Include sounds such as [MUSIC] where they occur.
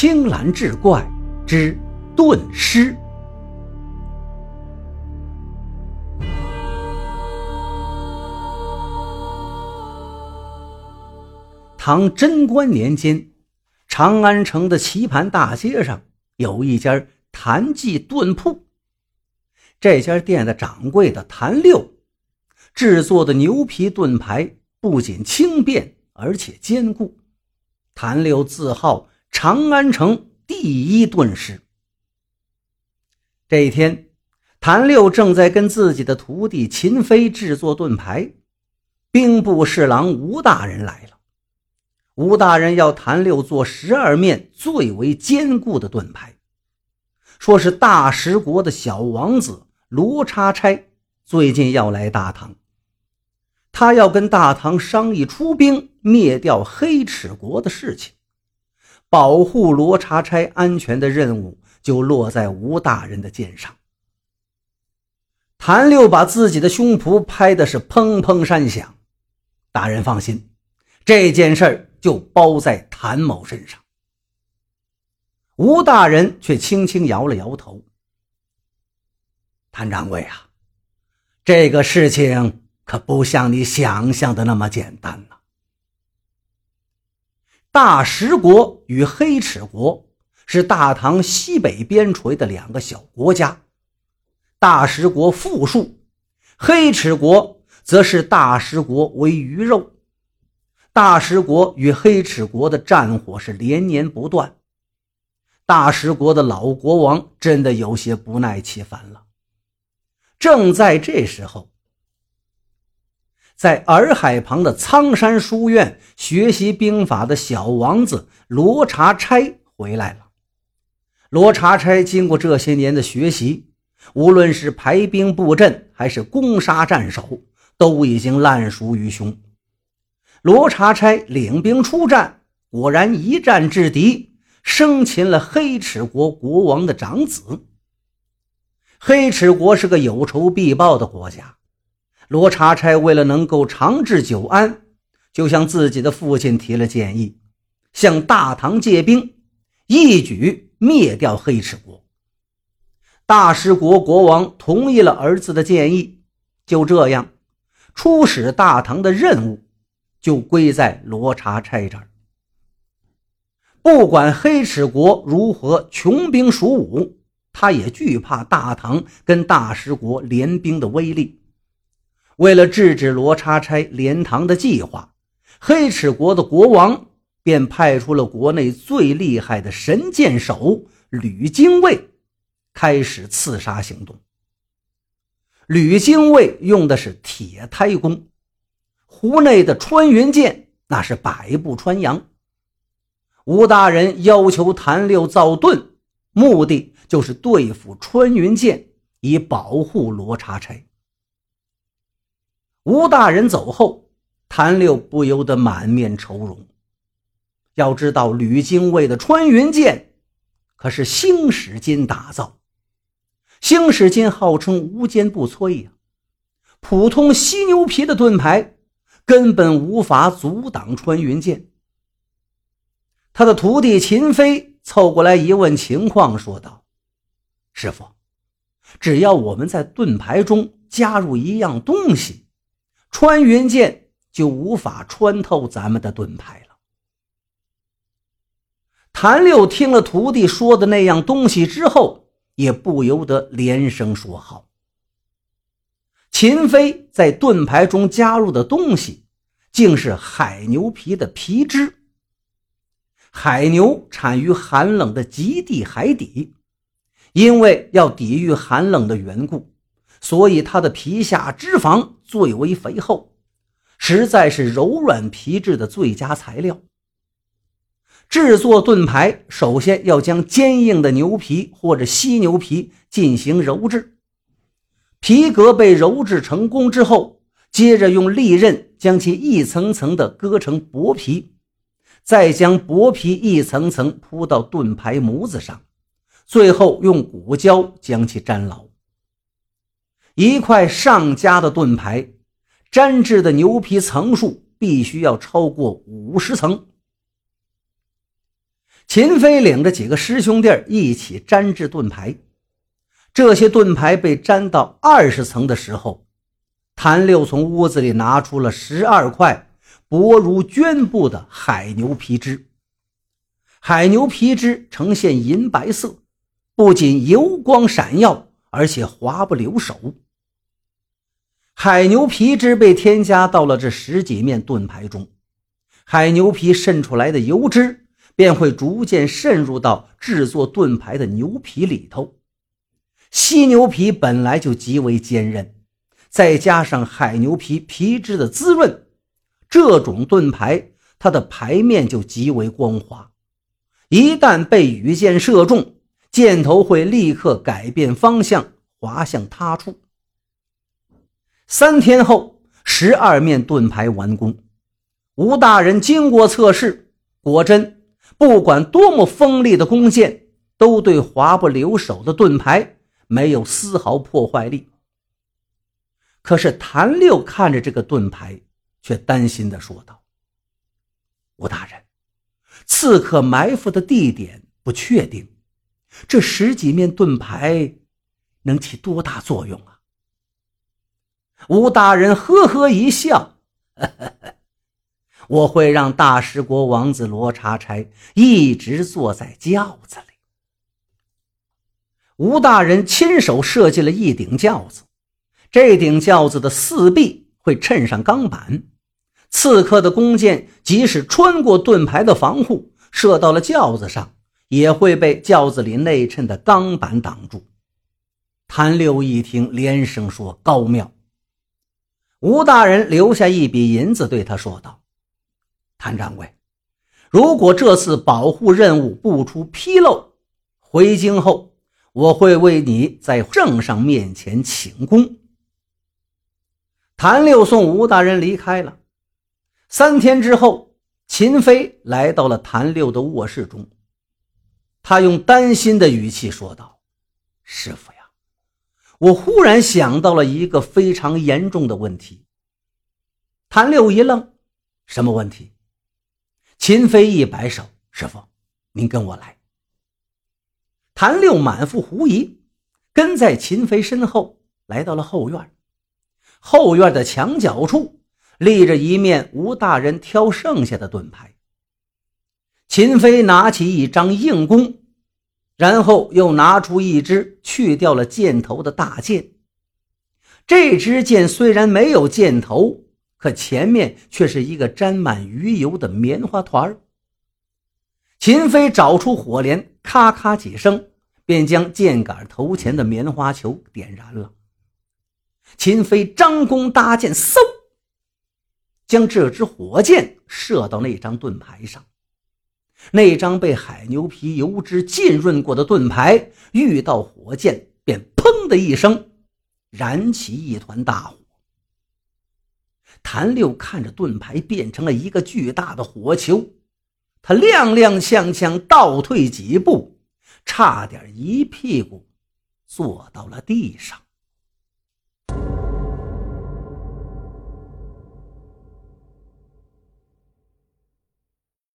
青蓝志怪之遁尸。唐贞观年间，长安城的棋盘大街上有一家谭记盾铺。这家店的掌柜的谭六制作的牛皮盾牌不仅轻便，而且坚固。谭六自号长安城第一盾师。这一天，谭六正在跟自己的徒弟秦飞制作盾牌，兵部侍郎吴大人来了。吴大人要谭六做十二面最为坚固的盾牌，说是大食国的小王子罗叉差最近要来大唐，他要跟大唐商议出兵灭掉黑齿国的事情，保护罗查差安全的任务就落在吴大人的肩上。谭六把自己的胸脯拍的是砰砰山响，大人放心，这件事儿。就包在谭某身上。吴大人却轻轻摇了摇头：“谭掌柜啊，这个事情可不像你想象的那么简单呐。大食国与黑齿国是大唐西北边陲的两个小国家，大食国富庶，黑齿国则是大食国为鱼肉。”大食国与黑齿国的战火是连年不断，大食国的老国王真的有些不耐其烦了。正在这时候，在洱海旁的苍山书院学习兵法的小王子罗查差回来了。罗查差经过这些年的学习，无论是排兵布阵还是攻杀战守，都已经烂熟于胸。罗查差领兵出战，果然一战制敌，生擒了黑齿国国王的长子。黑齿国是个有仇必报的国家，罗查差为了能够长治久安，就向自己的父亲提了建议，向大唐借兵，一举灭掉黑齿国。大食国国王同意了儿子的建议，就这样，出使大唐的任务。就归在罗查差这儿。不管黑齿国如何穷兵黩武，他也惧怕大唐跟大食国联兵的威力。为了制止罗刹差联唐的计划，黑齿国的国王便派出了国内最厉害的神箭手吕精卫，开始刺杀行动。吕精卫用的是铁胎弓。湖内的穿云箭那是百步穿杨。吴大人要求谭六造盾，目的就是对付穿云箭，以保护罗刹差。吴大人走后，谭六不由得满面愁容。要知道，吕精卫的穿云箭可是星矢金打造，星矢金号称无坚不摧呀，普通犀牛皮的盾牌。根本无法阻挡穿云箭。他的徒弟秦飞凑过来一问情况，说道：“师傅，只要我们在盾牌中加入一样东西，穿云箭就无法穿透咱们的盾牌了。”谭六听了徒弟说的那样东西之后，也不由得连声说好。秦飞在盾牌中加入的东西，竟是海牛皮的皮脂。海牛产于寒冷的极地海底，因为要抵御寒冷的缘故，所以它的皮下脂肪最为肥厚，实在是柔软皮质的最佳材料。制作盾牌，首先要将坚硬的牛皮或者犀牛皮进行揉制。皮革被揉制成功之后，接着用利刃将其一层层的割成薄皮，再将薄皮一层层铺到盾牌模子上，最后用骨胶将其粘牢。一块上佳的盾牌，粘制的牛皮层数必须要超过五十层。秦飞领着几个师兄弟一起粘制盾牌。这些盾牌被粘到二十层的时候，谭六从屋子里拿出了十二块薄如绢布的海牛皮脂。海牛皮脂呈现银白色，不仅油光闪耀，而且滑不留手。海牛皮脂被添加到了这十几面盾牌中，海牛皮渗出来的油脂便会逐渐渗入到制作盾牌的牛皮里头。犀牛皮本来就极为坚韧，再加上海牛皮皮质的滋润，这种盾牌它的牌面就极为光滑。一旦被羽箭射中，箭头会立刻改变方向，滑向他处。三天后，十二面盾牌完工。吴大人经过测试，果真，不管多么锋利的弓箭，都对滑不留手的盾牌。没有丝毫破坏力。可是谭六看着这个盾牌，却担心地说道：“吴大人，刺客埋伏的地点不确定，这十几面盾牌能起多大作用啊？”吴大人呵呵一笑：“ [LAUGHS] 我会让大食国王子罗查差一直坐在轿子里。”吴大人亲手设计了一顶轿子，这顶轿子的四壁会衬上钢板，刺客的弓箭即使穿过盾牌的防护，射到了轿子上，也会被轿子里内衬的钢板挡住。谭六一听，连声说：“高妙！”吴大人留下一笔银子，对他说道：“谭掌柜，如果这次保护任务不出纰漏，回京后。”我会为你在圣上面前请功。谭六送吴大人离开了。三天之后，秦飞来到了谭六的卧室中，他用担心的语气说道：“师傅呀，我忽然想到了一个非常严重的问题。”谭六一愣：“什么问题？”秦飞一摆手：“师傅，您跟我来。”谭六满腹狐疑，跟在秦飞身后来到了后院。后院的墙角处立着一面吴大人挑剩下的盾牌。秦飞拿起一张硬弓，然后又拿出一支去掉了箭头的大箭。这支箭虽然没有箭头，可前面却是一个沾满鱼油的棉花团儿秦飞找出火镰，咔咔几声。便将箭杆头前的棉花球点燃了。秦飞张弓搭箭，嗖，将这支火箭射到那张盾牌上。那张被海牛皮油脂浸润过的盾牌遇到火箭，便砰的一声燃起一团大火。谭六看着盾牌变成了一个巨大的火球，他踉踉跄跄倒退几步。差点一屁股坐到了地上。